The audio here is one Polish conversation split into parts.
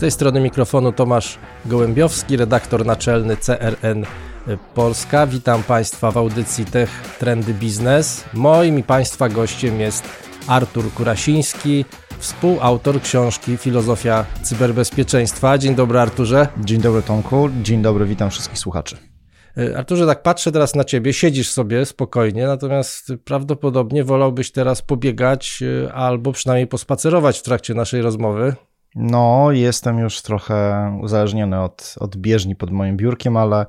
tej strony mikrofonu Tomasz Gołębiowski, redaktor naczelny CRN Polska. Witam Państwa w audycji Tech Trendy Biznes. Moim i Państwa gościem jest Artur Kurasiński, współautor książki Filozofia cyberbezpieczeństwa. Dzień dobry Arturze. Dzień dobry Tomku, dzień dobry, witam wszystkich słuchaczy. E, Arturze, tak patrzę teraz na ciebie, siedzisz sobie spokojnie, natomiast prawdopodobnie wolałbyś teraz pobiegać e, albo przynajmniej pospacerować w trakcie naszej rozmowy. No, jestem już trochę uzależniony od, od bieżni pod moim biurkiem, ale e,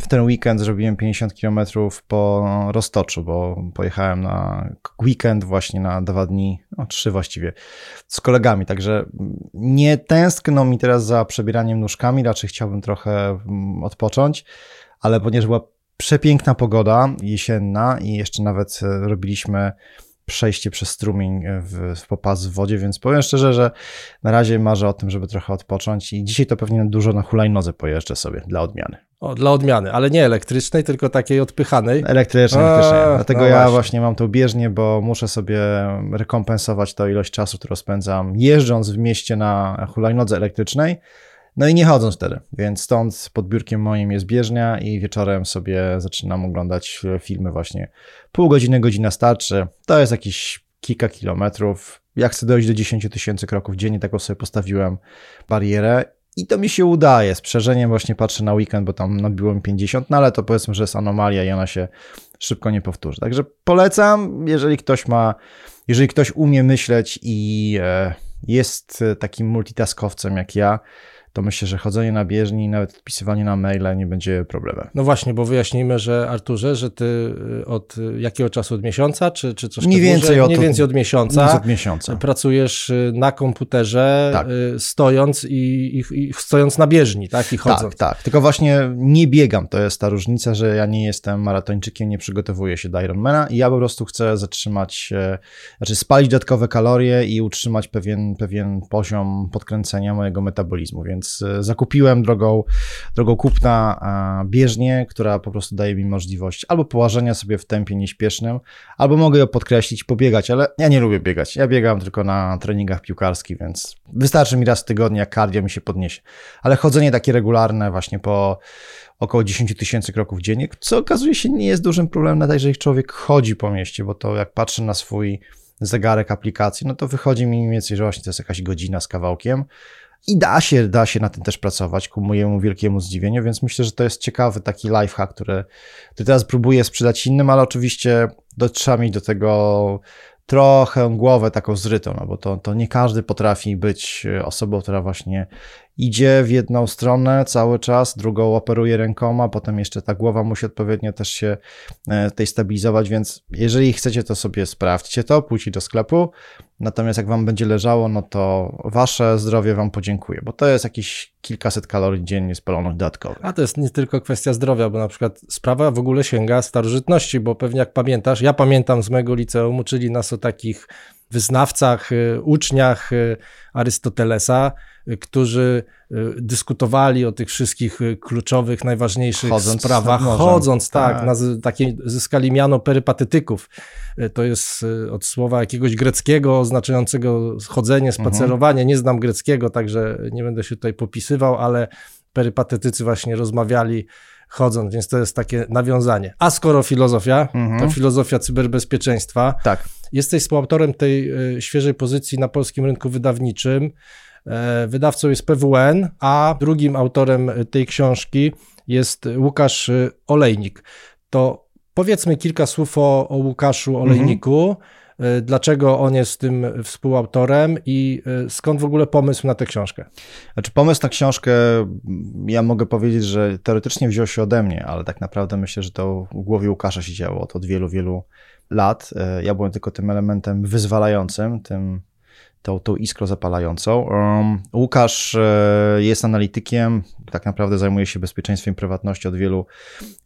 w ten weekend zrobiłem 50 km po Roztoczu, bo pojechałem na weekend właśnie na dwa dni, no trzy właściwie, z kolegami, także nie tęskno mi teraz za przebieraniem nóżkami, raczej chciałbym trochę mm, odpocząć, ale ponieważ była przepiękna pogoda jesienna i jeszcze nawet e, robiliśmy przejście przez strumień w, w popas w wodzie, więc powiem szczerze, że na razie marzę o tym, żeby trochę odpocząć i dzisiaj to pewnie dużo na hulajnodze pojeżdżę sobie dla odmiany. O, dla odmiany, ale nie elektrycznej, tylko takiej odpychanej. Elektrycznej, elektrycznej. Dlatego no ja właśnie. właśnie mam tą bieżnię, bo muszę sobie rekompensować to ilość czasu, którą spędzam jeżdżąc w mieście na hulajnodze elektrycznej, no i nie chodzą wtedy, więc stąd pod biurkiem moim jest bieżnia i wieczorem sobie zaczynam oglądać filmy właśnie pół godziny, godzina starczy. To jest jakieś kilka kilometrów. Jak chcę dojść do 10 tysięcy kroków dziennie, taką sobie postawiłem barierę i to mi się udaje. Z przerzeniem właśnie patrzę na weekend, bo tam nabiłem 50, no ale to powiedzmy, że jest anomalia i ona się szybko nie powtórzy. Także polecam, jeżeli ktoś ma, jeżeli ktoś umie myśleć i e, jest takim multitaskowcem jak ja, to myślę, że chodzenie na bieżni, nawet odpisywanie na maile nie będzie problemem. No właśnie, bo wyjaśnijmy, że Arturze, że ty y, od jakiego czasu? Od miesiąca, czy, czy coś Mniej więcej, od, więcej od miesiąca. od miesiąca. Pracujesz y, na komputerze, tak. Y, stojąc i, i, i, stojąc na bieżni, tak? I chodząc. Tak, tak. Tylko właśnie nie biegam. To jest ta różnica, że ja nie jestem maratończykiem, nie przygotowuję się do Ironmana i ja po prostu chcę zatrzymać, znaczy spalić dodatkowe kalorie i utrzymać pewien, pewien poziom podkręcenia mojego metabolizmu, więc więc e, zakupiłem drogą, drogą kupna bieżnię, która po prostu daje mi możliwość albo położenia sobie w tempie nieśpiesznym, albo mogę ją podkreślić, pobiegać, ale ja nie lubię biegać. Ja biegam tylko na treningach piłkarskich, więc wystarczy mi raz w tygodniu, jak cardio mi się podniesie. Ale chodzenie takie regularne właśnie po około 10 tysięcy kroków dziennie, co okazuje się nie jest dużym problemem, nawet jeżeli człowiek chodzi po mieście, bo to jak patrzę na swój zegarek aplikacji, no to wychodzi mi mniej więcej, że właśnie to jest jakaś godzina z kawałkiem. I da się, da się na tym też pracować, ku mojemu wielkiemu zdziwieniu, więc myślę, że to jest ciekawy taki lifehack, który, który teraz próbuję sprzedać innym, ale oczywiście do, trzeba mieć do tego trochę głowę taką zrytą, no bo to, to nie każdy potrafi być osobą, która właśnie idzie w jedną stronę cały czas, drugą operuje rękoma, potem jeszcze ta głowa musi odpowiednio też się e, tej stabilizować, więc jeżeli chcecie to sobie sprawdźcie to, pójdźcie do sklepu, natomiast jak wam będzie leżało, no to wasze zdrowie wam podziękuje, bo to jest jakieś kilkaset kalorii dziennie spalonych dodatkowych. A to jest nie tylko kwestia zdrowia, bo na przykład sprawa w ogóle sięga starożytności, bo pewnie jak pamiętasz, ja pamiętam z mojego liceum, uczyli nas o takich wyznawcach, y, uczniach y, Arystotelesa, y, którzy dyskutowali o tych wszystkich kluczowych, najważniejszych chodząc sprawach, chodząc, tak, tak. Na, takie, zyskali miano perypatetyków. To jest od słowa jakiegoś greckiego oznaczającego chodzenie, mhm. spacerowanie. Mhm. Nie znam greckiego, także nie będę się tutaj popisywał, ale perypatetycy właśnie rozmawiali chodząc, więc to jest takie nawiązanie. A skoro filozofia, mhm. to filozofia cyberbezpieczeństwa. Tak. Jesteś współautorem tej e, świeżej pozycji na polskim rynku wydawniczym. E, wydawcą jest PWN, a drugim autorem tej książki jest Łukasz e, Olejnik. To powiedzmy kilka słów o, o Łukaszu Olejniku. Mhm E, dlaczego on jest tym współautorem i e, skąd w ogóle pomysł na tę książkę? Znaczy, pomysł na książkę, ja mogę powiedzieć, że teoretycznie wziął się ode mnie, ale tak naprawdę myślę, że to w głowie Łukasza się działo od wielu, wielu lat. E, ja byłem tylko tym elementem wyzwalającym, tym tą, tą iskrą zapalającą. Um, Łukasz jest analitykiem, tak naprawdę zajmuje się bezpieczeństwem i prywatnością od wielu,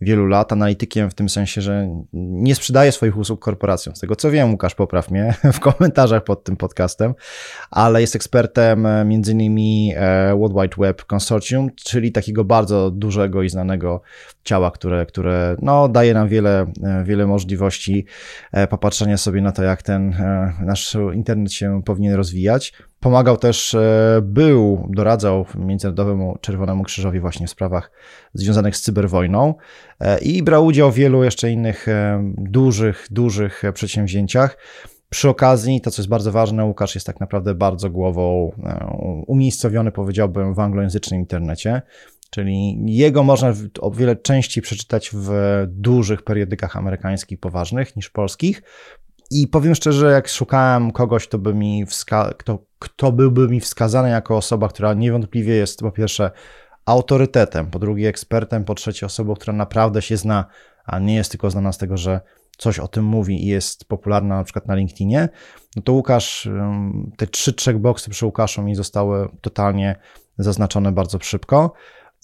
wielu lat. Analitykiem w tym sensie, że nie sprzedaje swoich usług korporacjom. Z tego co wiem, Łukasz, popraw mnie w komentarzach pod tym podcastem, ale jest ekspertem e, między innymi e, World Wide Web Consortium, czyli takiego bardzo dużego i znanego ciała, które, które no, daje nam wiele, e, wiele możliwości popatrzenia sobie na to, jak ten nasz internet się powinien rozwijać. Pomagał też, e, był, doradzał Międzynarodowemu Czerwonemu Krzyżowi właśnie w sprawach związanych z cyberwojną e, i brał udział w wielu jeszcze innych dużych, dużych przedsięwzięciach. Przy okazji, to co jest bardzo ważne, Łukasz jest tak naprawdę bardzo głową umiejscowiony, powiedziałbym, w anglojęzycznym internecie. Czyli jego można o wiele częściej przeczytać w dużych periodykach amerykańskich, poważnych niż polskich. I powiem szczerze, jak szukałem kogoś, kto, by mi wska- kto, kto byłby mi wskazany jako osoba, która niewątpliwie jest po pierwsze autorytetem, po drugie ekspertem, po trzecie osobą, która naprawdę się zna, a nie jest tylko znana z tego, że coś o tym mówi i jest popularna na przykład na LinkedInie, no to Łukasz, te trzy checkboxy przy Łukaszu mi zostały totalnie zaznaczone bardzo szybko.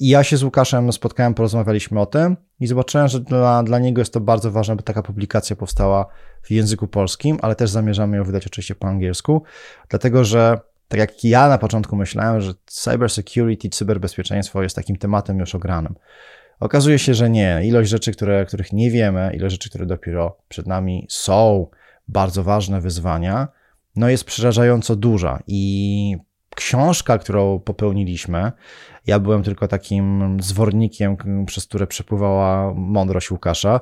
I ja się z Łukaszem spotkałem, porozmawialiśmy o tym i zobaczyłem, że dla, dla niego jest to bardzo ważne, by taka publikacja powstała w języku polskim, ale też zamierzamy ją wydać oczywiście po angielsku, dlatego że tak jak ja na początku myślałem, że cybersecurity, cyberbezpieczeństwo jest takim tematem już ogranym. Okazuje się, że nie. Ilość rzeczy, które, których nie wiemy, ilość rzeczy, które dopiero przed nami są, bardzo ważne wyzwania, no jest przerażająco duża i książka, którą popełniliśmy, ja byłem tylko takim zwornikiem, przez które przepływała mądrość Łukasza.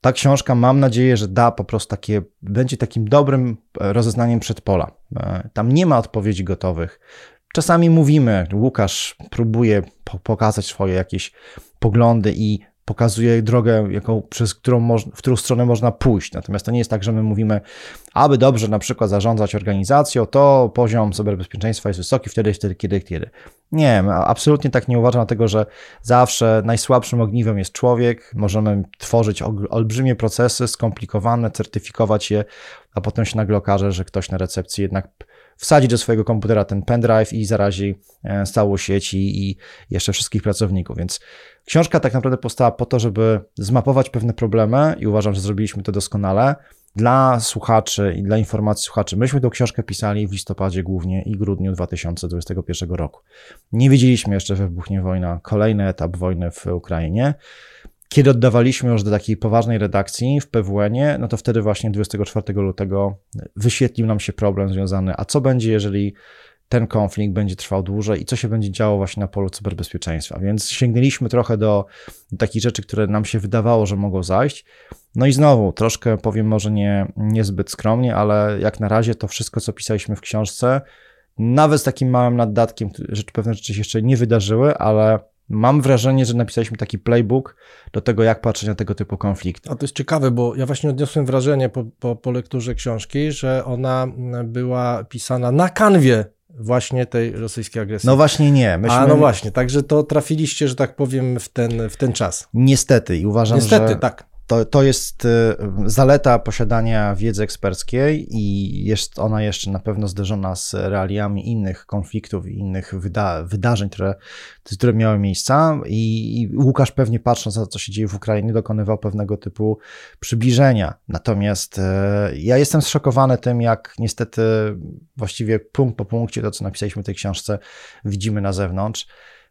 Ta książka, mam nadzieję, że da po prostu takie, będzie takim dobrym rozeznaniem przedpola. E, tam nie ma odpowiedzi gotowych. Czasami mówimy, Łukasz próbuje pokazać swoje jakieś poglądy i pokazuje drogę, jaką, przez którą w którą stronę można pójść. Natomiast to nie jest tak, że my mówimy, aby dobrze na przykład zarządzać organizacją, to poziom cyberbezpieczeństwa jest wysoki wtedy, wtedy, kiedy, kiedy. Nie, absolutnie tak nie uważam, dlatego że zawsze najsłabszym ogniwem jest człowiek. Możemy tworzyć olbrzymie procesy, skomplikowane, certyfikować je, a potem się nagle okaże, że ktoś na recepcji jednak wsadzi do swojego komputera ten pendrive i zarazi e, całą sieć i, i jeszcze wszystkich pracowników. Więc książka tak naprawdę powstała po to, żeby zmapować pewne problemy i uważam, że zrobiliśmy to doskonale dla słuchaczy i dla informacji słuchaczy. Myśmy tę książkę pisali w listopadzie głównie i grudniu 2021 roku. Nie wiedzieliśmy jeszcze, że wybuchnie wojna, kolejny etap wojny w Ukrainie. Kiedy oddawaliśmy już do takiej poważnej redakcji w PWN-ie, no to wtedy właśnie 24 lutego wyświetlił nam się problem związany, a co będzie, jeżeli ten konflikt będzie trwał dłużej i co się będzie działo właśnie na polu cyberbezpieczeństwa. Więc sięgnęliśmy trochę do, takich rzeczy, które nam się wydawało, że mogą zajść. No i znowu, troszkę powiem może nie, niezbyt skromnie, ale jak na razie to wszystko, co pisaliśmy w książce, nawet z takim małym naddatkiem, że pewne rzeczy się jeszcze nie wydarzyły, ale Mam wrażenie, że napisaliśmy taki playbook do tego, jak patrzeć na tego typu konflikty. A to jest ciekawe, bo ja właśnie odniosłem wrażenie po, po, po lekturze książki, że ona była pisana na kanwie właśnie tej rosyjskiej agresji. No właśnie nie. Myśmy... A no właśnie, także to trafiliście, że tak powiem, w ten, w ten czas. Niestety i uważam, Niestety, że... Niestety, tak. To, to jest y, zaleta posiadania wiedzy eksperckiej i jest ona jeszcze na pewno zderzona z realiami innych konfliktów i innych wyda wydarzeń, które, które miały miejsca. I, I, Łukasz pewnie patrząc na to, co się dzieje w Ukrainie, dokonywał pewnego typu przybliżenia. Natomiast e, ja jestem zszokowany tym, jak niestety właściwie punkt po punkcie to, co napisaliśmy w tej książce, widzimy na zewnątrz.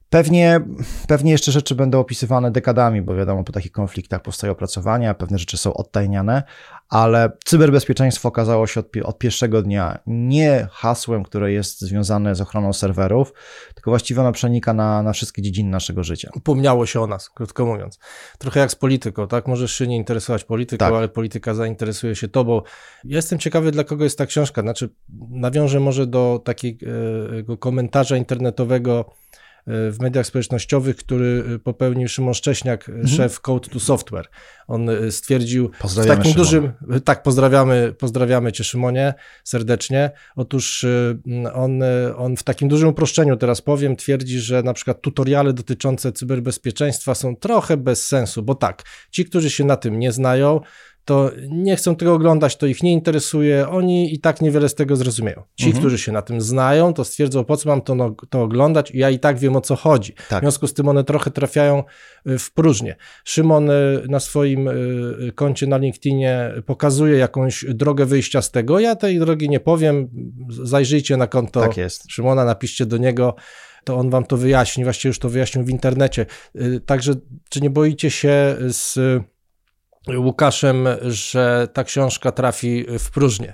Pewnie, pewnie jeszcze rzeczy będą opisywane dekadami, bo wiadomo, po takich konfliktach powstają opracowania, pewne rzeczy są odtajniane, ale cyberbezpieczeństwo okazało się od, od, pierwszego dnia nie hasłem, które jest związane z ochroną serwerów, tylko właściwie ono przenika na, na wszystkie dziedziny naszego życia. Upomniało się o nas, krótko mówiąc. Trochę jak z polityką, tak? Możesz się nie interesować polityką, tak. ale polityka zainteresuje się tobą. Ja jestem ciekawy, dla kogo jest ta książka. Znaczy, nawiążę może do takiego komentarza internetowego w mediach społecznościowych, który popełnił Szymon Szcześniak, mhm. szef Code to Software. On e, stwierdził w takim dużym, tak, pozdrawiamy, pozdrawiamy cię Szymonie serdecznie. Otóż e, on, on w takim dużym uproszczeniu teraz powiem, twierdzi, że na przykład tutoriale dotyczące cyberbezpieczeństwa są trochę bez sensu, bo tak, ci, którzy się na tym nie znają, to nie chcą tego oglądać, to ich nie interesuje, oni i tak niewiele z tego zrozumieją. Ci, mhm. którzy się na tym znają, to stwierdzą, po co mam to, no, to oglądać, ja i tak wiem o co chodzi. Tak. W związku z tym one trochę trafiają y, w próżnię. Szymon y, na swoim y, koncie na LinkedInie pokazuje jakąś drogę wyjścia z tego. Ja tej drogi nie powiem, zajrzyjcie na konto tak Szymona, napiszcie do niego to on wam to wyjaśni, właściwie już to wyjaśnił w internecie. Także, czy nie boicie się z Łukaszem, że ta książka trafi w próżnię?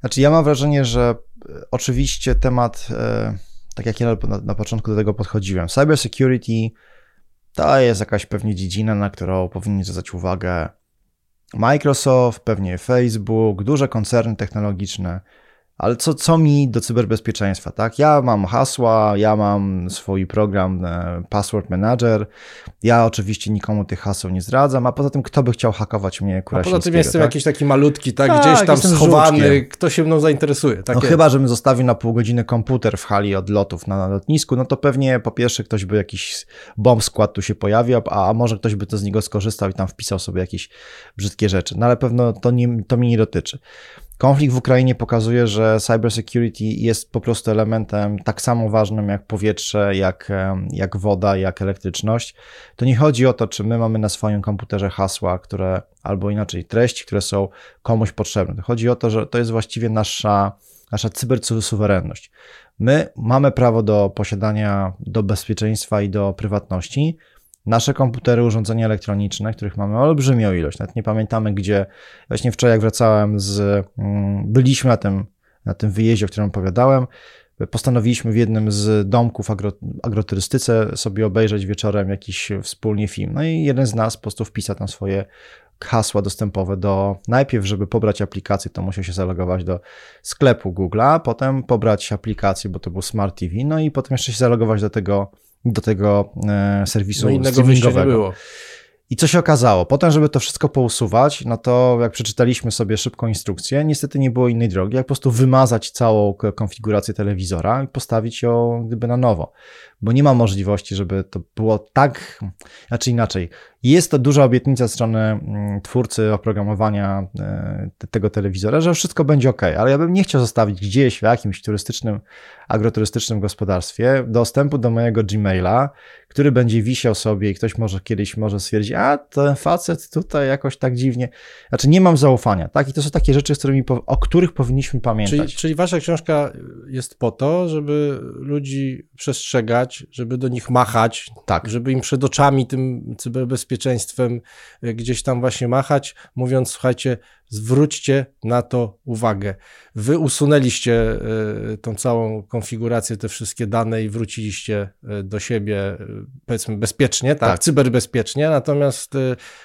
Znaczy, ja mam wrażenie, że e, oczywiście temat, e, tak jak ja na, na początku do tego podchodziłem, cybersecurity to jest jakaś pewnie dziedzina, na którą powinien zwracać uwagę Microsoft, pewnie Facebook, duże koncerny technologiczne. Ale co, co mi do cyberbezpieczeństwa, tak? Ja mam hasła, ja mam swój program e, Password Manager, ja oczywiście nikomu tych haseł nie zdradzam, a poza tym kto by chciał hakować mnie A poza tym jestem tak? jakiś taki malutki, tak? tak Gdzieś tam schowany, żółczkiem. kto się mną zainteresuje. No chyba, żebym zostawił na pół godziny komputer w hali odlotów na lotnisku, no to pewnie po pierwsze ktoś by jakiś bomb skład tu się pojawił, a, a może ktoś by to z niego skorzystał i tam wpisał sobie jakieś brzydkie rzeczy. No ale pewno to, nie, to mi nie dotyczy. Konflikt w Ukrainie pokazuje, że cybersecurity jest po prostu elementem tak samo ważnym jak powietrze, jak, jak woda, jak elektryczność. To nie chodzi o to, czy my mamy na swoim komputerze hasła, które, albo inaczej treści, które są komuś potrzebne. To chodzi o to, że to jest właściwie nasza, nasza cybersuwerenność. My mamy prawo do posiadania, do bezpieczeństwa i do prywatności, nasze komputery, urządzenia elektroniczne, których mamy olbrzymią ilość. Nawet nie pamiętamy, gdzie. Właśnie wczoraj, jak wracałem z. Mm, byliśmy na tym, na tym wyjeździe, o którym opowiadałem. Postanowiliśmy w jednym z domków agro, agroturystyce sobie obejrzeć wieczorem jakiś wspólnie film. No i jeden z nas po prostu wpisał tam swoje hasła dostępowe do. Najpierw, żeby pobrać aplikację, to musiał się zalogować do sklepu Google'a, potem pobrać aplikację, bo to był Smart TV, no i potem jeszcze się zalogować do tego do tego e, serwisu no innego streamingowego. Nie było. I co się okazało? Potem, żeby to wszystko pousuwać, no to jak przeczytaliśmy sobie szybką instrukcję, niestety nie było innej drogi, jak po prostu wymazać całą konfigurację telewizora i postawić ją gdyby na nowo bo nie ma możliwości, żeby to było tak, znaczy inaczej. Jest to duża obietnica ze strony mm, twórcy oprogramowania e, tego telewizora, że wszystko będzie ok, ale ja bym nie chciał zostawić gdzieś w jakimś turystycznym, agroturystycznym gospodarstwie dostępu do mojego Gmaila, który będzie wisiał sobie i ktoś może kiedyś może stwierdzić, a ten facet tutaj jakoś tak dziwnie. Znaczy nie mam zaufania, tak? I to są takie rzeczy, z którymi, o których powinniśmy pamiętać. Czyli, czyli wasza książka jest po to, żeby ludzi przestrzegać, żeby do nich machać, tak. żeby im przed oczami tym cyberbezpieczeństwem gdzieś tam właśnie machać, mówiąc, słuchajcie, zwróćcie na to uwagę. Wy usunęliście e, tą całą konfigurację, te wszystkie dane i wróciliście e, do siebie, powiedzmy, bezpiecznie, tak, tak. cyberbezpiecznie, natomiast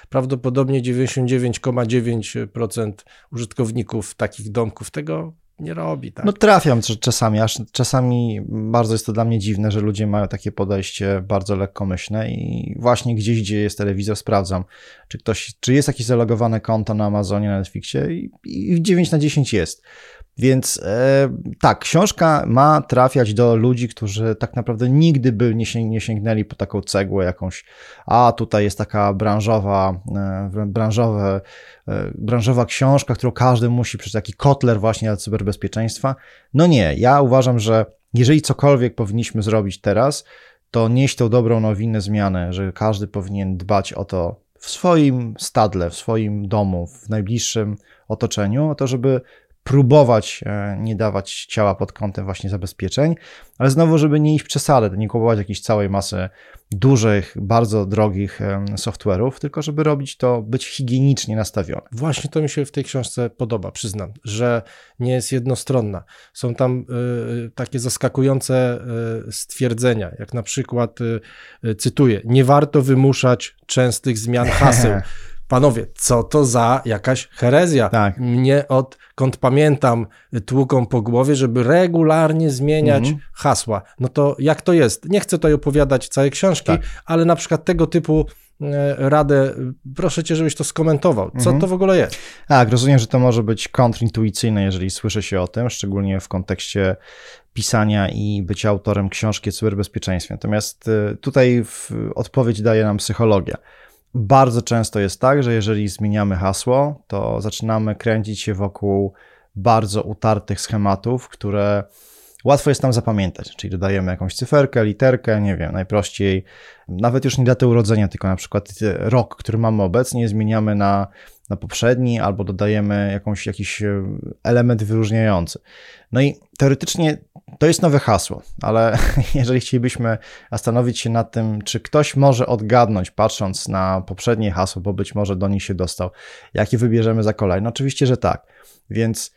prawdopodobnie 99,9% użytkowników takich domków tego nie robi. Tak? No trafiam czasami, aż czasami bardzo jest to dla mnie dziwne, że ludzie mają takie podejście bardzo lekkomyślne i właśnie gdzieś, gdzie jest telewizor, sprawdzam, czy ktoś, czy jest jakieś zalogowane konto na Amazonie, na Netflixie i, i 9 na 10 jest. Więc e, tak, książka ma trafiać do ludzi, którzy tak naprawdę nigdy by nie, sięg nie sięgnęli po taką cegłę jakąś, a tutaj jest taka branżowa, e, branżowe, e, branżowa książka, którą każdy musi przez taki kotler właśnie dla cyberbezpieczeństwa. No nie, ja uważam, że jeżeli cokolwiek powinniśmy zrobić teraz, to nieść tą dobrą nowinę, zmianę, że każdy powinien dbać o to w swoim stadle, w swoim domu, w najbliższym otoczeniu, o to, żeby próbować e, nie dawać ciała pod kątem właśnie zabezpieczeń, ale znowu, żeby nie iść przesadę, nie kupować jakiejś całej masy dużych, bardzo drogich software'ów, tylko żeby robić to, być higienicznie nastawione. Właśnie to mi się w tej książce podoba, przyznam, że nie jest jednostronna. Są tam y, takie zaskakujące y, stwierdzenia, jak na przykład, y, cytuję, nie warto wymuszać częstych zmian haseł. Panowie, co to za jakaś herezja? Tak. Mnie odkąd pamiętam tłuką po głowie, żeby regularnie zmieniać mhm. hasła. No to jak to jest? Nie chcę tutaj opowiadać całej książki, tak. ale na przykład tego typu e, radę, proszę cię, żebyś to skomentował. Co mhm. to w ogóle jest? Tak, rozumiem, że to może być kontrintuicyjne, jeżeli słyszy się o tym, szczególnie w kontekście pisania i bycia autorem książki o cyberbezpieczeństwie. Natomiast e, tutaj odpowiedź daje nam psychologia. Bardzo często jest tak, że jeżeli zmieniamy hasło, to zaczynamy kręcić się wokół bardzo utartych schematów, które łatwo jest nam zapamiętać. Czyli dodajemy jakąś cyferkę, literkę, nie wiem, najprościej, nawet już nie datę urodzenia, tylko na przykład rok, który mamy obecnie, zmieniamy na, na poprzedni, albo dodajemy jakąś, jakiś element wyróżniający. No i teoretycznie to jest nowe hasło, ale jeżeli chcielibyśmy zastanowić się nad tym, czy ktoś może odgadnąć, patrząc na poprzednie hasło, bo być może do nich się dostał, jakie wybierzemy za kolejne, oczywiście, że tak. Więc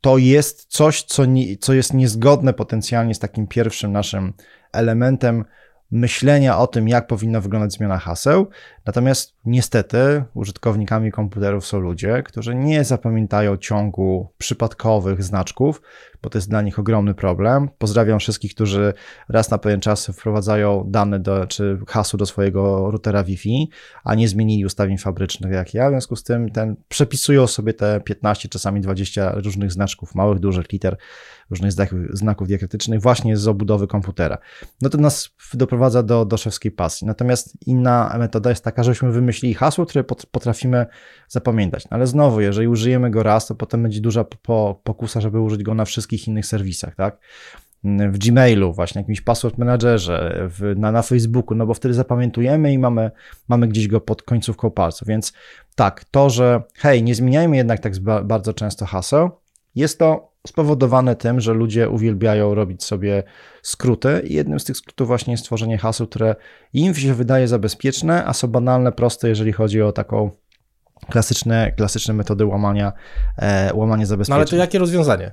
to jest coś, co, nie, co jest niezgodne potencjalnie z takim pierwszym naszym elementem myślenia o tym, jak powinna wyglądać zmiana haseł. Natomiast niestety użytkownikami komputerów są ludzie, którzy nie zapamiętają ciągu przypadkowych znaczków, bo to jest dla nich ogromny problem. Pozdrawiam wszystkich, którzy raz na pewien czas wprowadzają dane do, czy hasło do swojego routera Wi-Fi, a nie zmienili ustawień fabrycznych jak ja. W związku z tym ten, przepisują sobie te 15, czasami 20 różnych znaczków, małych, dużych liter, różnych znaków, diakrytycznych właśnie z obudowy komputera. No to nas doprowadza do, do szewskiej pasji. Natomiast inna metoda jest taka, żebyśmy wymyślili hasło, które potrafimy zapamiętać. No ale znowu, jeżeli użyjemy go raz, to potem będzie duża pokusa, żeby użyć go na wszystkich innych serwisach, tak? w Gmailu, właśnie jakimś password managerze, w, na, na Facebooku, no bo wtedy zapamiętujemy i mamy, mamy gdzieś go pod końcówką palców. Więc tak, to, że hej, nie zmieniajmy jednak tak bardzo często haseł, jest to spowodowane tym, że ludzie uwielbiają robić sobie skróty i jednym z tych skrótów właśnie jest tworzenie haseł, które im się wydaje za bezpieczne, a są banalne, proste, jeżeli chodzi o taką klasyczne, klasyczne metody łamania, e, łamania zabezpieczeń. No ale to jakie rozwiązanie?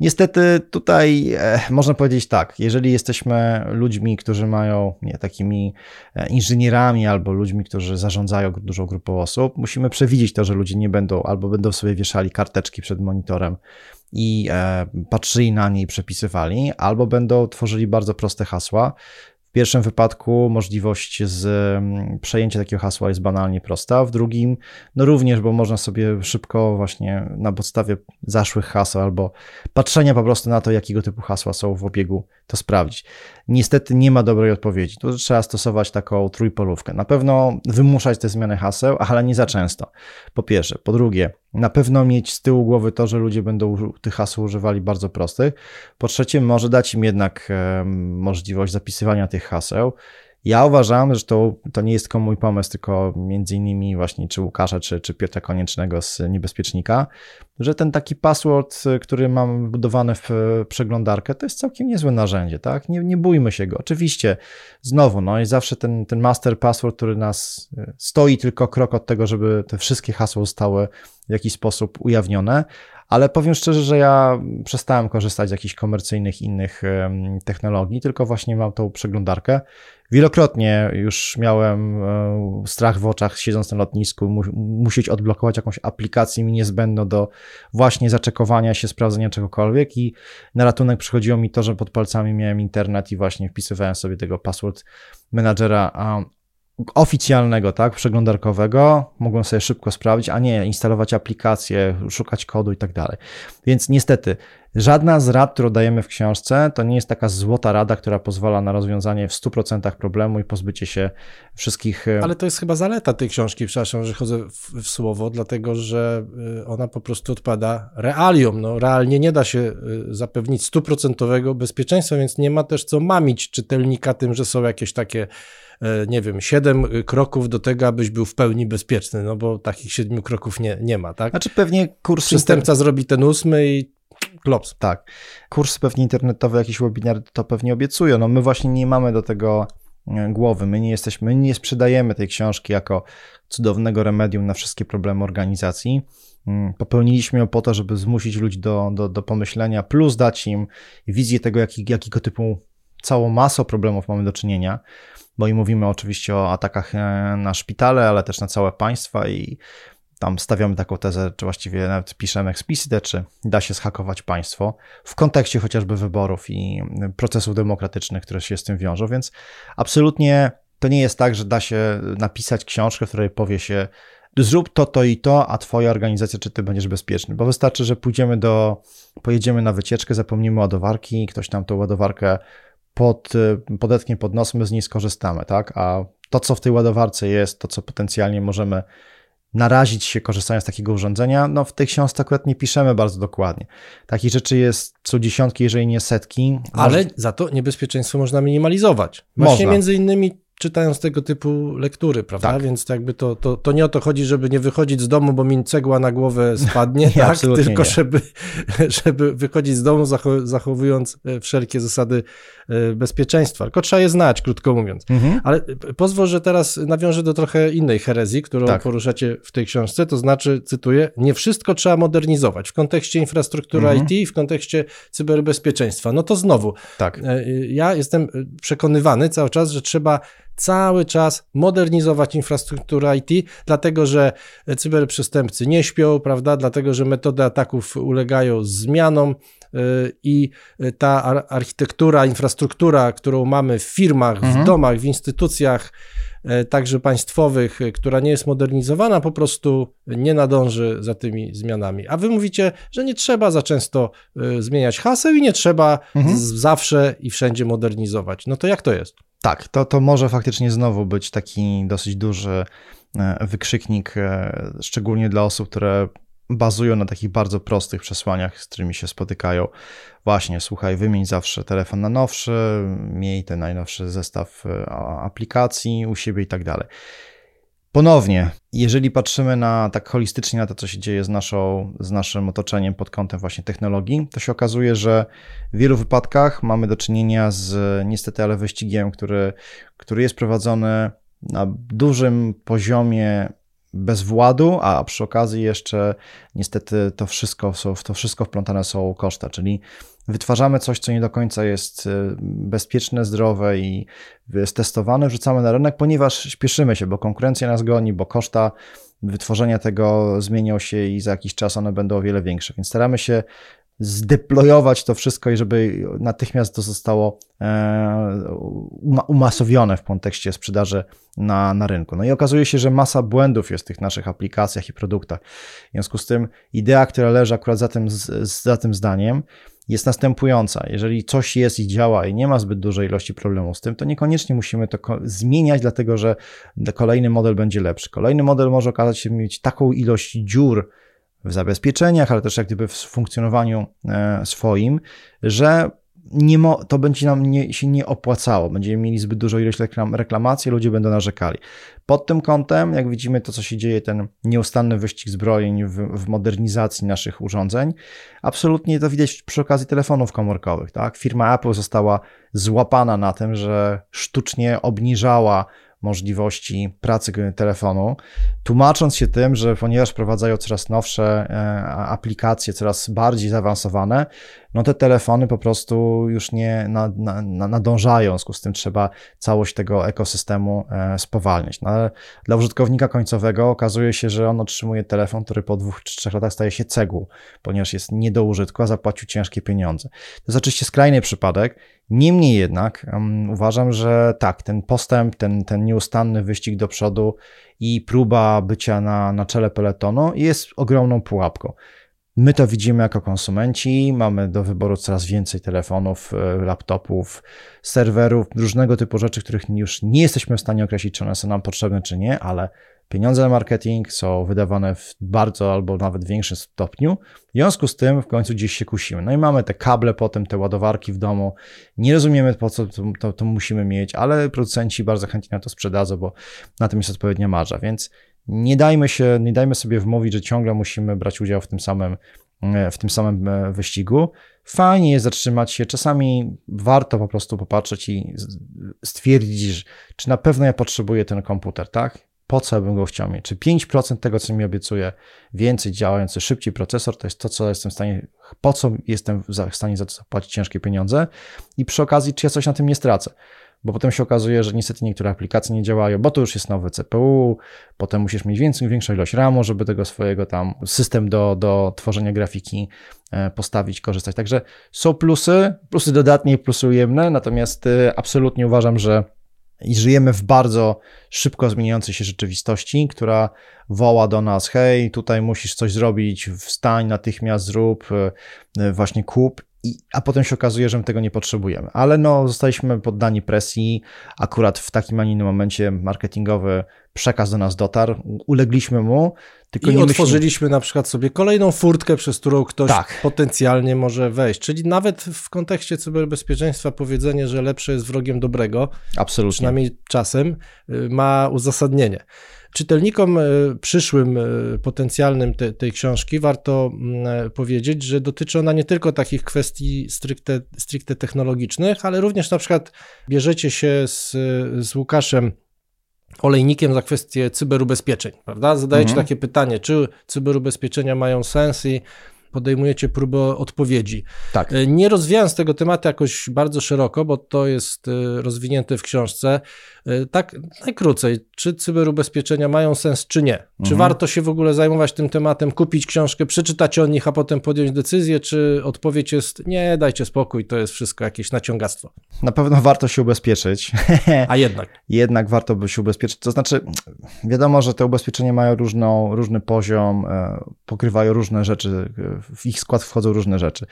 Niestety tutaj e, można powiedzieć tak, jeżeli jesteśmy ludźmi, którzy mają nie, takimi e, inżynierami albo ludźmi, którzy zarządzają dużą grupą osób, musimy przewidzieć to, że ludzie nie będą albo będą sobie wieszali karteczki przed monitorem i e, patrzyli na nie i przepisywali, albo będą tworzyli bardzo proste hasła, pierwszym wypadku możliwość z mm, przejęcia takiego hasła jest banalnie prosta, w drugim no również, bo można sobie szybko właśnie na podstawie zaszłych haseł albo patrzenia po prostu na to, jakiego typu hasła są w obiegu, to sprawdzić. Niestety nie ma dobrej odpowiedzi. Tu trzeba stosować taką trójpolówkę. Na pewno wymuszać te zmiany haseł, ale nie za często. Po pierwsze. Po drugie, na pewno mieć z tyłu głowy to, że ludzie będą tych haseł używali bardzo prostych. Po trzecie, może dać im jednak możliwość zapisywania tych haseł ja uważam, że to, to nie jest tylko mój pomysł, tylko między innymi właśnie czy Łukasza, czy, czy Piotra Koniecznego z Niebezpiecznika, że ten taki password, który mam budowany w przeglądarkę, to jest całkiem niezłe narzędzie, tak? Nie, nie bójmy się go. Oczywiście, znowu, no i zawsze ten, ten master password, który nas e, stoi tylko krok od tego, żeby te wszystkie hasła zostały w jakiś sposób ujawnione, ale powiem szczerze, że ja przestałem korzystać z jakichś komercyjnych innych technologii, tylko właśnie mam tą przeglądarkę. Wielokrotnie już miałem e, strach w oczach, siedząc na lotnisku, mu musieć odblokować jakąś aplikację mi niezbędną do właśnie zaczekowania się, sprawdzenia czegokolwiek i na ratunek przychodziło mi to, że pod palcami miałem internet i właśnie wpisywałem sobie tego password menadżera oficjalnego, tak, przeglądarkowego, mogłem sobie szybko sprawdzić, a nie instalować aplikację, szukać kodu i tak dalej. Więc niestety, żadna z rad, którą dajemy w książce, to nie jest taka złota rada, która pozwala na rozwiązanie w 100% problemu i pozbycie się wszystkich. E, Ale to jest chyba zaleta tej książki, przepraszam, że chodzę w, w słowo, dlatego że e, ona po prostu odpada realiom. No, realnie nie da się e, zapewnić stuprocentowego bezpieczeństwa, więc nie ma też co mamić czytelnika tym, że są jakieś takie nie wiem, siedem kroków do tego, abyś był w pełni bezpieczny, no bo takich siedmiu kroków nie, nie ma, tak? Znaczy pewnie kurs... Przestępca inter... zrobi ten ósmy i klops. Tak. Kurs pewnie internetowy, jakiś webinar to pewnie obiecują. No my właśnie nie mamy do tego e, głowy. My nie jesteśmy, my nie sprzedajemy tej książki jako cudownego remedium na wszystkie problemy organizacji. Mm, popełniliśmy ją po to, żeby zmusić ludzi do, do, do pomyślenia, plus dać im wizję tego, jaki, jakiego typu całą masą problemów mamy do czynienia bo i mówimy oczywiście o atakach e, na szpitale, ale też na całe państwa i tam stawiamy taką tezę, czy właściwie nawet piszemy eksplicite, czy da się zhakować państwo w kontekście chociażby wyborów i procesów demokratycznych, które się z tym wiążą, więc absolutnie to nie jest tak, że da się napisać książkę, w której powie się zrób to, to i to, a twoja organizacja, czy ty będziesz bezpieczny, bo wystarczy, że pójdziemy do, pojedziemy na wycieczkę, zapomnimy ładowarki, ktoś tam tą ładowarkę pod, y, podetkiem pod nos, my z niej skorzystamy, tak? A to, co w tej ładowarce jest, to, co potencjalnie możemy narazić się korzystając z takiego urządzenia, no w tej książce akurat nie piszemy bardzo dokładnie. Takich rzeczy jest co dziesiątki, jeżeli nie setki. Ale Może... za to niebezpieczeństwo można minimalizować. Właśnie można. między innymi czytając tego typu lektury, prawda? Tak. Więc jakby to, to, to nie o to chodzi, żeby nie wychodzić z domu, bo mi cegła na głowę spadnie, Nie, tak? tylko nie. żeby, żeby wychodzić z domu zacho- zachowując e, wszelkie zasady e, bezpieczeństwa. Tylko trzeba je znać, krótko mówiąc. Mhm. Ale e, pozwól, że teraz nawiążę do trochę innej herezji, którą Tak. poruszacie w tej książce, to znaczy, cytuję, nie wszystko trzeba modernizować w kontekście infrastruktury Mhm. IT i w kontekście cyberbezpieczeństwa. No to znowu, Tak. Ja jestem przekonywany cały czas, że trzeba cały czas modernizować infrastrukturę IT, dlatego że cyberprzestępcy nie śpią, prawda? Dlatego że metody ataków ulegają zmianom e, i ta ar- architektura, infrastruktura, którą mamy w firmach, Mhm. w domach, w instytucjach, e, także państwowych, e, która nie jest modernizowana, po prostu nie nadąży za tymi zmianami. A wy mówicie, że nie trzeba za często zmieniać haseł i nie trzeba Mhm. zawsze i wszędzie modernizować. No to jak to jest? Tak, to, to może faktycznie znowu być taki dosyć duży e, wykrzyknik, e, szczególnie dla osób, które bazują na takich bardzo prostych przesłaniach, z którymi się spotykają. Właśnie, słuchaj, wymień zawsze telefon na nowszy, miej ten najnowszy zestaw e, aplikacji u siebie i tak dalej. Ponownie, jeżeli patrzymy na tak holistycznie na to, co się dzieje z, naszą, z naszym otoczeniem pod kątem właśnie technologii, to się okazuje, że w wielu wypadkach mamy do czynienia z niestety, ale wyścigiem, który, który jest prowadzony na dużym poziomie bezwładu, a przy okazji jeszcze niestety to wszystko, to wszystko wplątane są koszta, czyli wytwarzamy coś, co nie do końca jest y, bezpieczne, zdrowe i jest testowane, wrzucamy na rynek, ponieważ śpieszymy się, bo konkurencja nas goni, bo koszta wytworzenia tego zmienią się i za jakiś czas one będą o wiele większe, więc staramy się zdeployować to wszystko i żeby natychmiast to zostało e, uma- umasowione w kontekście sprzedaży na, na rynku. No i okazuje się, że masa błędów jest w tych naszych aplikacjach i produktach. W związku z tym idea, która leży akurat za tym, za tym zdaniem, jest następująca. Jeżeli coś jest i działa i nie ma zbyt dużej ilości problemów z tym, to niekoniecznie musimy to zmieniać, dlatego że kolejny model będzie lepszy. Kolejny model może okazać się mieć taką ilość dziur w zabezpieczeniach, ale też jak gdyby w funkcjonowaniu e, swoim, że nie mo- to będzie nam nie, się nie opłacało. Będziemy mieli zbyt dużą ilość reklam- reklamacji, ludzie będą narzekali. Pod tym kątem, jak widzimy to, co się dzieje, ten nieustanny wyścig zbrojeń w, w modernizacji naszych urządzeń, absolutnie to widać przy okazji telefonów komórkowych. Tak? Firma Apple została złapana na tym, że sztucznie obniżała możliwości pracy telefonu, tłumacząc się tym, że ponieważ wprowadzają coraz nowsze e, aplikacje, coraz bardziej zaawansowane, no te telefony po prostu już nie na, na, na, nadążają, w związku z tym trzeba całość tego ekosystemu e, spowalniać. No, ale dla użytkownika końcowego okazuje się, że on otrzymuje telefon, który po dwóch czy trzech latach staje się cegłą, ponieważ jest nie do użytku, a zapłacił ciężkie pieniądze. To jest oczywiście skrajny przypadek, Niemniej jednak um, uważam, że tak, ten postęp, ten, ten nieustanny wyścig do przodu i próba bycia na, na czele peletonu jest ogromną pułapką. My to widzimy jako konsumenci, mamy do wyboru coraz więcej telefonów, laptopów, serwerów, różnego typu rzeczy, których już nie jesteśmy w stanie określić, czy one są nam potrzebne, czy nie, ale pieniądze na marketing są wydawane w bardzo albo nawet większym stopniu. W związku z tym w końcu gdzieś się kusimy. No i mamy te kable potem, te ładowarki w domu. Nie rozumiemy po co to, to, to musimy mieć, ale producenci bardzo chętnie na to sprzedadzą, bo na tym jest odpowiednia marża, więc nie dajmy się, nie dajmy sobie wmówić, że ciągle musimy brać udział w tym samym, w tym samym wyścigu. Fajnie jest zatrzymać się, czasami warto po prostu popatrzeć i stwierdzić, czy na pewno ja potrzebuję ten komputer, tak? Po co bym go chciał mieć? Czy 5% tego, co mi obiecuje, więcej działający, szybciej procesor, to jest to, co jestem w stanie, po co jestem w stanie zapłacić ciężkie pieniądze i przy okazji, czy ja coś na tym nie stracę bo potem się okazuje, że niestety niektóre aplikacje nie działają, bo to już jest nowy CPU, potem musisz mieć więcej, większą ilość RAMu, żeby tego swojego tam system do, do tworzenia grafiki postawić, korzystać. Także są plusy, plusy dodatnie i plusy ujemne, natomiast absolutnie uważam, że i żyjemy w bardzo szybko zmieniającej się rzeczywistości, która woła do nas: hej, tutaj musisz coś zrobić, wstań, natychmiast zrób, właśnie kup. I, a potem się okazuje, że my tego nie potrzebujemy. Ale no, zostaliśmy poddani presji. Akurat w takim, a nie innym momencie marketingowy przekaz do nas dotarł, ulegliśmy mu. Tylko I otworzyliśmy na przykład sobie kolejną furtkę, przez którą ktoś tak. potencjalnie może wejść. Czyli nawet w kontekście cyberbezpieczeństwa powiedzenie, że lepsze jest wrogiem dobrego, Absolutnie. przynajmniej czasem, y, ma uzasadnienie. Czytelnikom y, przyszłym, y, potencjalnym te, tej książki warto mm, powiedzieć, że dotyczy ona nie tylko takich kwestii stricte, stricte technologicznych, ale również na przykład bierzecie się z, z Łukaszem olejnikiem za kwestię cyberubezpieczeń, prawda? Zadajecie mhm. takie pytanie, czy cyberubezpieczenia mają sens i podejmujecie próbę odpowiedzi. Tak. E, nie rozwijając tego tematu jakoś bardzo szeroko, bo to jest e, rozwinięte w książce, e, tak najkrócej, czy cyberubezpieczenia mają sens, czy nie? Czy mhm. warto się w ogóle zajmować tym tematem, kupić książkę, przeczytać o nich, a potem podjąć decyzję, czy odpowiedź jest nie, dajcie spokój, to jest wszystko jakieś naciągactwo? Na pewno warto się ubezpieczyć. A jednak? jednak warto by się ubezpieczyć. To znaczy, wiadomo, że te ubezpieczenia mają różną, różny poziom, pokrywają różne rzeczy w ich skład wchodzą różne rzeczy.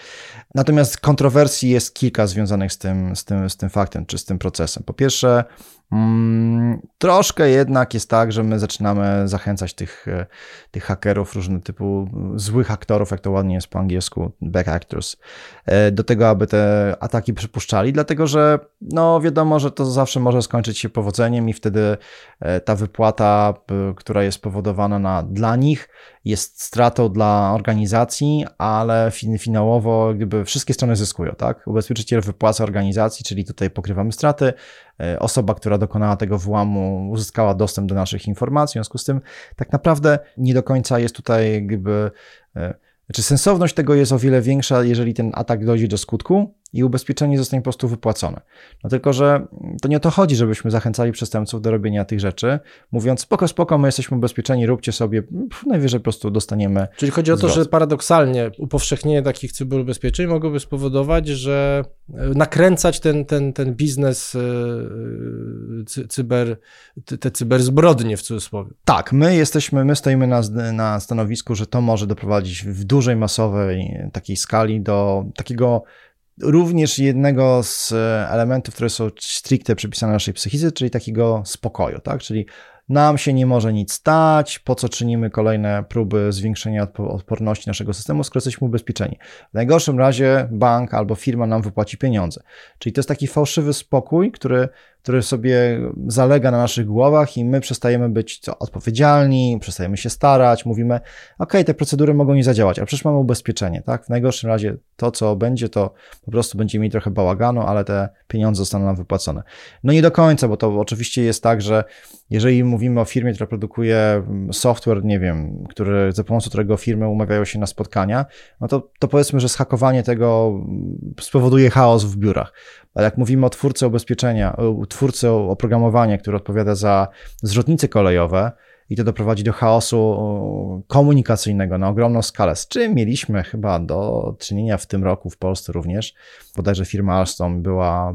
Natomiast kontrowersji jest kilka związanych z tym, z tym, z tym faktem, czy z tym procesem. Po pierwsze, troszkę jednak jest tak, że my zaczynamy zachęcać tych, e, tych hakerów, różnego typu złych aktorów, jak to ładnie jest po angielsku, back actors, e, do tego, aby te ataki przypuszczali, dlatego że no wiadomo, że to zawsze może skończyć się powodzeniem i wtedy e, ta wypłata, która jest powodowana na, dla nich, jest stratą dla organizacji, ale finałowo gdyby wszystkie strony zyskują, tak? Ubezpieczyciel wypłaca organizacji, czyli tutaj pokrywamy straty, E, osoba, która dokonała tego włamu, uzyskała dostęp do naszych informacji. W związku z tym, tak naprawdę nie do końca jest tutaj jakby. E, znaczy, sensowność tego jest o wiele większa, jeżeli ten atak dojdzie do skutku, i ubezpieczenie zostanie po prostu wypłacone. No tylko, że to nie o to chodzi, żebyśmy zachęcali przestępców do robienia tych rzeczy, mówiąc spoko, spoko, my jesteśmy ubezpieczeni, róbcie sobie, najwyżej po prostu dostaniemy Czyli chodzi o to, że paradoksalnie upowszechnienie takich cyberubezpieczeń mogłoby spowodować, że e, nakręcać ten, ten, ten biznes e, cyber, te cyberzbrodnie w cudzysłowie. Tak, my jesteśmy, my stoimy na, na stanowisku, że to może doprowadzić w dużej, masowej takiej skali do takiego również jednego z e, elementów, które są stricte przypisane naszej psychice, czyli takiego spokoju, tak? Czyli nam się nie może nic stać, po co czynimy kolejne próby zwiększenia odporności naszego systemu, skoro jesteśmy ubezpieczeni. W najgorszym razie bank albo firma nam wypłaci pieniądze. Czyli to jest taki fałszywy spokój, który który sobie zalega na naszych głowach i my przestajemy być co, odpowiedzialni, przestajemy się starać, mówimy, ok, te procedury mogą nie zadziałać, a przecież mamy ubezpieczenie, tak? W najgorszym razie to, co będzie, to po prostu będziemy mieli trochę bałaganu, ale te pieniądze zostaną nam wypłacone. No nie do końca, bo to oczywiście jest tak, że jeżeli mówimy o firmie, która produkuje software, nie wiem, który, za pomocą którego firmy umawiają się na spotkania, no to, to powiedzmy, że schakowanie tego spowoduje chaos w biurach. Ale jak mówimy o twórcy ubezpieczenia, o twórcy oprogramowania, który odpowiada za zwrotnice kolejowe, i to doprowadzi do chaosu komunikacyjnego na ogromną skalę, z czym mieliśmy chyba do czynienia w tym roku w Polsce również. Bodajże firma Alstom była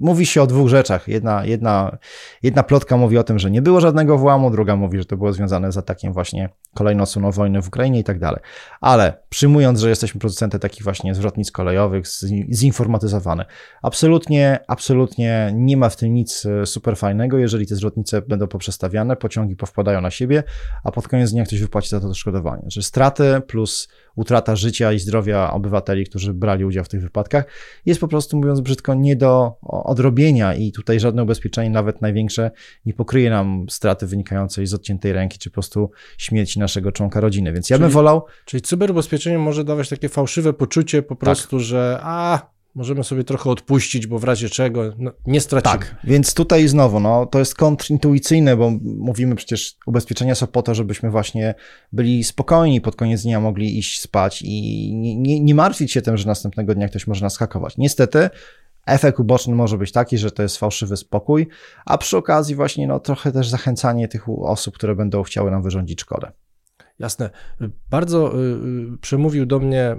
mówi się o dwóch rzeczach. Jedna, jedna, jedna plotka mówi o tym, że nie było żadnego włamu, druga mówi, że to było związane z atakiem właśnie kolejną odsłoną wojny w Ukrainie i tak dalej. Ale przyjmując, że jesteśmy producentem takich właśnie zwrotnic kolejowych, zinformatyzowane, absolutnie, absolutnie nie ma w tym nic e, super fajnego, jeżeli te zwrotnice będą poprzestawiane, pociągi powpadają na siebie, a pod koniec dnia ktoś wypłaci za to odszkodowanie. Że straty plus utrata życia i zdrowia obywateli, którzy brali udział w tych wypadkach, jest po prostu, mówiąc brzydko, nie do odrobienia i tutaj żadne ubezpieczenie, nawet największe, nie pokryje nam straty wynikającej z odciętej ręki, czy po prostu śmierci naszego członka rodziny. Więc ja czyli, bym wolał. Czyli cyberubezpieczenie może dawać takie fałszywe poczucie po tak. prostu, tak. że a, możemy sobie trochę odpuścić, bo w razie czego no, nie stracimy. Tak, więc tutaj znowu, no, to jest kontrintuicyjne, bo mówimy przecież, ubezpieczenia są po to, żebyśmy właśnie byli spokojni, pod koniec dnia mogli iść spać i nie, nie, nie martwić się tym, że następnego dnia ktoś może nas hakować. Niestety, Efekt uboczny może być taki, że to jest fałszywy spokój, a przy okazji właśnie no, trochę też zachęcanie tych osób, które będą chciały nam wyrządzić szkodę. Jasne. Bardzo y, y, przemówił do mnie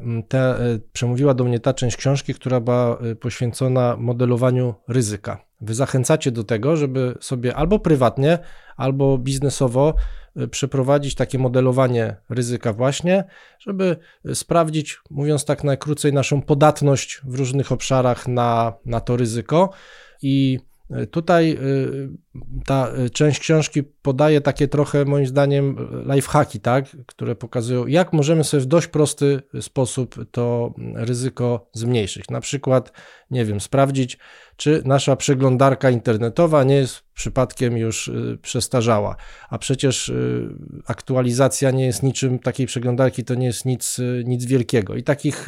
y, przemówiła do mnie ta część książki, która była poświęcona modelowaniu ryzyka. Wy zachęcacie do tego, żeby sobie albo prywatnie, albo biznesowo przeprowadzić takie modelowanie ryzyka właśnie, żeby sprawdzić, mówiąc tak najkrócej, naszą podatność w różnych obszarach na, na to ryzyko i Tutaj ta część książki podaje takie trochę, moim zdaniem, lifehacki, tak? które pokazują, jak możemy sobie w dość prosty sposób to ryzyko zmniejszyć. Na przykład, nie wiem, sprawdzić, czy nasza przeglądarka internetowa nie jest przypadkiem już y, przestarzała. A przecież y, aktualizacja nie jest niczym, takiej przeglądarki to nie jest nic, y, nic wielkiego. I takich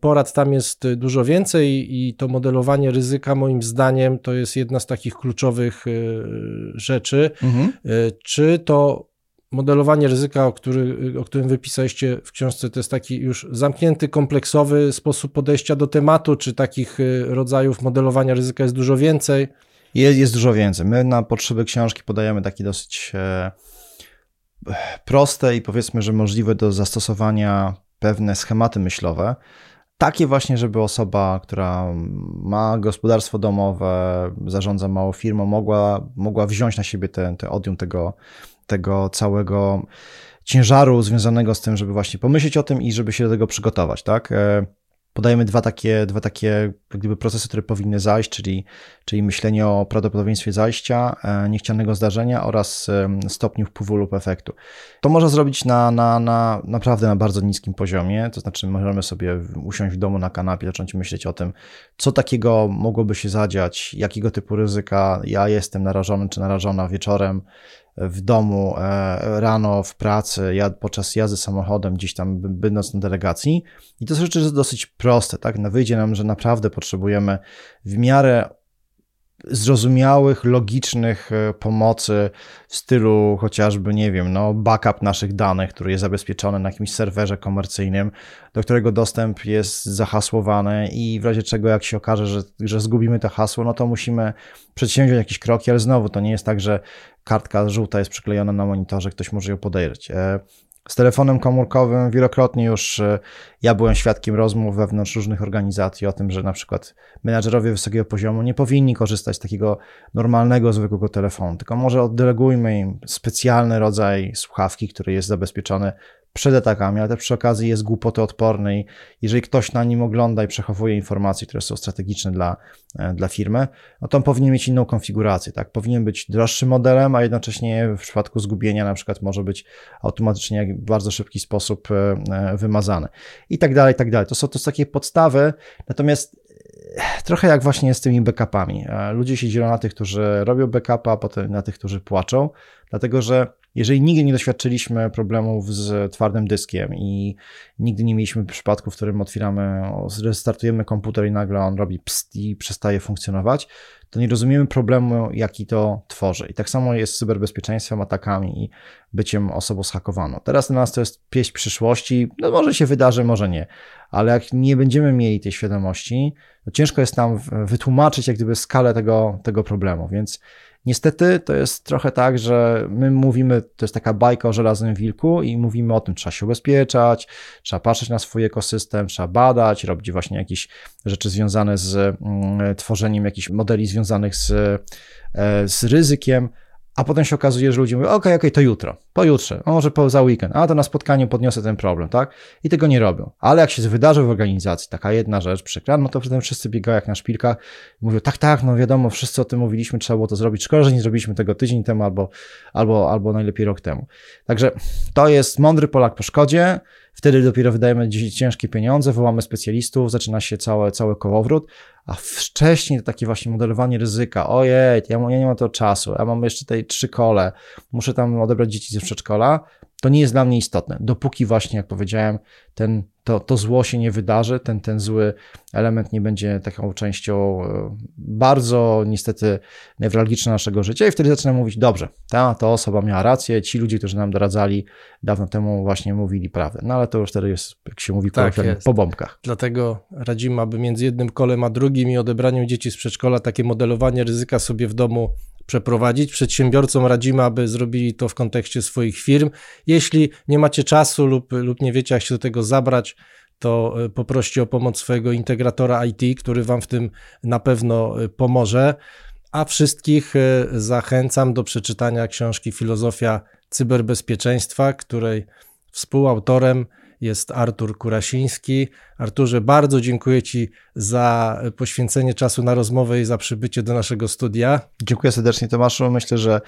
porad tam jest dużo więcej i to modelowanie ryzyka moim zdaniem to jest jedna z takich kluczowych rzeczy. Mhm. Czy to modelowanie ryzyka, o, który, o którym wypisaliście w książce, to jest taki już zamknięty, kompleksowy sposób podejścia do tematu, czy takich y, rodzajów modelowania ryzyka jest dużo więcej? Jest, jest dużo więcej. My na potrzeby książki podajemy takie dosyć e, proste i powiedzmy, że możliwe do zastosowania pewne schematy myślowe. Takie właśnie, żeby osoba, która ma gospodarstwo domowe, zarządza małą firmą, mogła, mogła wziąć na siebie te, te odium tego, tego całego ciężaru związanego z tym, żeby właśnie pomyśleć o tym i żeby się do tego przygotować, tak? E, podajemy dwa takie, dwa takie gdyby procesy, które powinny zajść, czyli, czyli myślenie o prawdopodobieństwie zajścia e, niechcianego zdarzenia oraz stopniu wpływu lub efektu. To można zrobić na, na, na naprawdę na bardzo niskim poziomie, to znaczy możemy sobie usiąść w domu na kanapie, zacząć myśleć o tym, co takiego mogłoby się zadziać, jakiego typu ryzyka ja jestem narażony czy narażona wieczorem, w domu, e, rano w pracy, podczas jazdy samochodem, gdzieś tam będąc na delegacji. I to są rzeczy dosyć proste, tak? No wyjdzie nam, że naprawdę potrzebujemy w miarę zrozumiałych, logicznych e, pomocy w stylu chociażby, nie wiem, no, backup naszych danych, który jest zabezpieczony na jakimś serwerze komercyjnym, do którego dostęp jest zahasłowany i w razie czego, jak się okaże, że, że zgubimy to hasło, no to musimy przedsięwziąć jakieś kroki, ale znowu to nie jest tak, że kartka żółta jest przyklejona na monitorze, ktoś może ją podejrzeć. Z telefonem komórkowym wielokrotnie już e, ja byłem świadkiem rozmów wewnątrz różnych organizacji o tym, że na przykład menadżerowie wysokiego poziomu nie powinni korzystać z takiego normalnego, zwykłego telefonu, tylko może oddelegujmy im specjalny rodzaj słuchawki, który jest zabezpieczony przed atakami, ale też przy okazji jest odporny i jeżeli ktoś na nim ogląda i przechowuje informacje, które są strategiczne dla, e, dla firmy, no to on powinien mieć inną konfigurację, tak? Powinien być droższym modelem, a jednocześnie w przypadku zgubienia na przykład może być automatycznie w bardzo szybki sposób e, e, wymazany i tak dalej, i tak dalej. To są, to są takie podstawy, natomiast trochę jak właśnie z tymi backupami. Ludzie się dzielą na tych, którzy robią backupa, a potem na tych, którzy płaczą, dlatego że jeżeli nigdy nie doświadczyliśmy problemów z twardym dyskiem i nigdy nie mieliśmy przypadku, w którym otwieramy, restartujemy komputer i nagle on robi pst i przestaje funkcjonować, to nie rozumiemy problemu, jaki to tworzy. I tak samo jest z cyberbezpieczeństwem, atakami i byciem osobą zhakowaną. Teraz dla nas to jest pieśń przyszłości, no może się wydarzy, może nie, ale jak nie będziemy mieli tej świadomości, to ciężko jest nam wytłumaczyć jak gdyby skalę tego, tego problemu, więc Niestety to jest trochę tak, że my mówimy, to jest taka bajka o żelaznym wilku i mówimy o tym, trzeba się ubezpieczać, trzeba patrzeć na swój ekosystem, trzeba badać, robić właśnie jakieś rzeczy związane z mm, tworzeniem jakichś modeli związanych z, e, z ryzykiem, a potem się okazuje, że ludzie mówią, okej, okay, okej, okay, to jutro, pojutrze, a może po, za weekend, a to na spotkaniu podniosę ten problem, tak? I tego nie robią. Ale jak się wydarzy w organizacji taka jedna rzecz przykra, no to potem wszyscy biegają jak na szpilkach i mówią, tak, tak, no wiadomo, wszyscy o tym mówiliśmy, trzeba było to zrobić, szkoda, że nie zrobiliśmy tego tydzień temu albo, albo, albo najlepiej rok temu. Także to jest mądry Polak po szkodzie, Wtedy dopiero wydajemy ciężkie pieniądze, wołamy specjalistów, zaczyna się cały, cały kołowrót, a wcześniej to takie właśnie modelowanie ryzyka. Ojej, ja, ja nie mam to czasu, ja mam jeszcze tej trzy kole, muszę tam odebrać dzieci ze przedszkola. To nie jest dla mnie istotne, dopóki właśnie, jak powiedziałem, ten to, to zło się nie wydarzy, ten, ten zły element nie będzie taką częścią e, bardzo niestety newralgiczną naszego życia i wtedy zaczynam mówić, dobrze, ta, ta osoba miała rację, ci ludzie, którzy nam doradzali dawno temu właśnie mówili prawdę, no ale to już wtedy jest, jak się mówi, tak po bombkach. Dlatego radzimy, aby między jednym kolem a drugim i odebraniem dzieci z przedszkola takie modelowanie ryzyka sobie w domu przeprowadzić. Przedsiębiorcom radzimy, aby zrobili to w kontekście swoich firm. Jeśli nie macie czasu lub, lub nie wiecie, jak się do tego zabrać, to e, poproście o pomoc swojego integratora IT, który Wam w tym na pewno e, pomoże. A wszystkich e, zachęcam do przeczytania książki Filozofia cyberbezpieczeństwa, której współautorem jest Artur Kurasiński. Arturze, bardzo dziękuję Ci za poświęcenie czasu na rozmowę i za przybycie do naszego studia. Dziękuję serdecznie Tomaszu. Myślę, że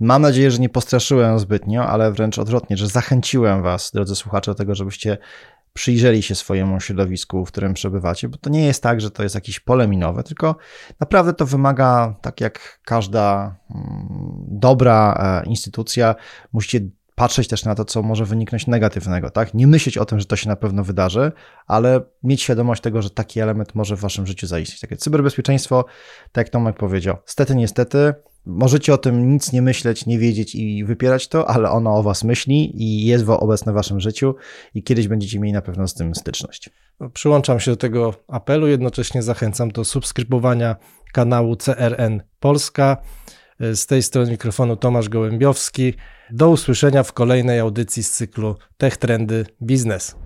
mam nadzieję, że nie postraszyłem zbytnio, ale wręcz odwrotnie, że zachęciłem Was, drodzy słuchacze, do tego, żebyście przyjrzeli się swojemu środowisku, w którym przebywacie, bo to nie jest tak, że to jest jakieś pole minowe, tylko naprawdę to wymaga, tak jak każda mm, dobra e, instytucja, musicie patrzeć też na to, co może wyniknąć negatywnego, tak? Nie myśleć o tym, że to się na pewno wydarzy, ale mieć świadomość tego, że taki element może w waszym życiu zaistnieć. Takie cyberbezpieczeństwo, tak jak Tomek powiedział, stety, niestety, możecie o tym nic nie myśleć, nie wiedzieć i wypierać to, ale ono o was myśli i jest obecne w waszym życiu i kiedyś będziecie mieli na pewno z tym styczność. No, przyłączam się do tego apelu, jednocześnie zachęcam do subskrybowania kanału CRN Polska. Z tej strony mikrofonu Tomasz Gołębiowski. Do usłyszenia w kolejnej audycji z cyklu Tech Trendy Biznes.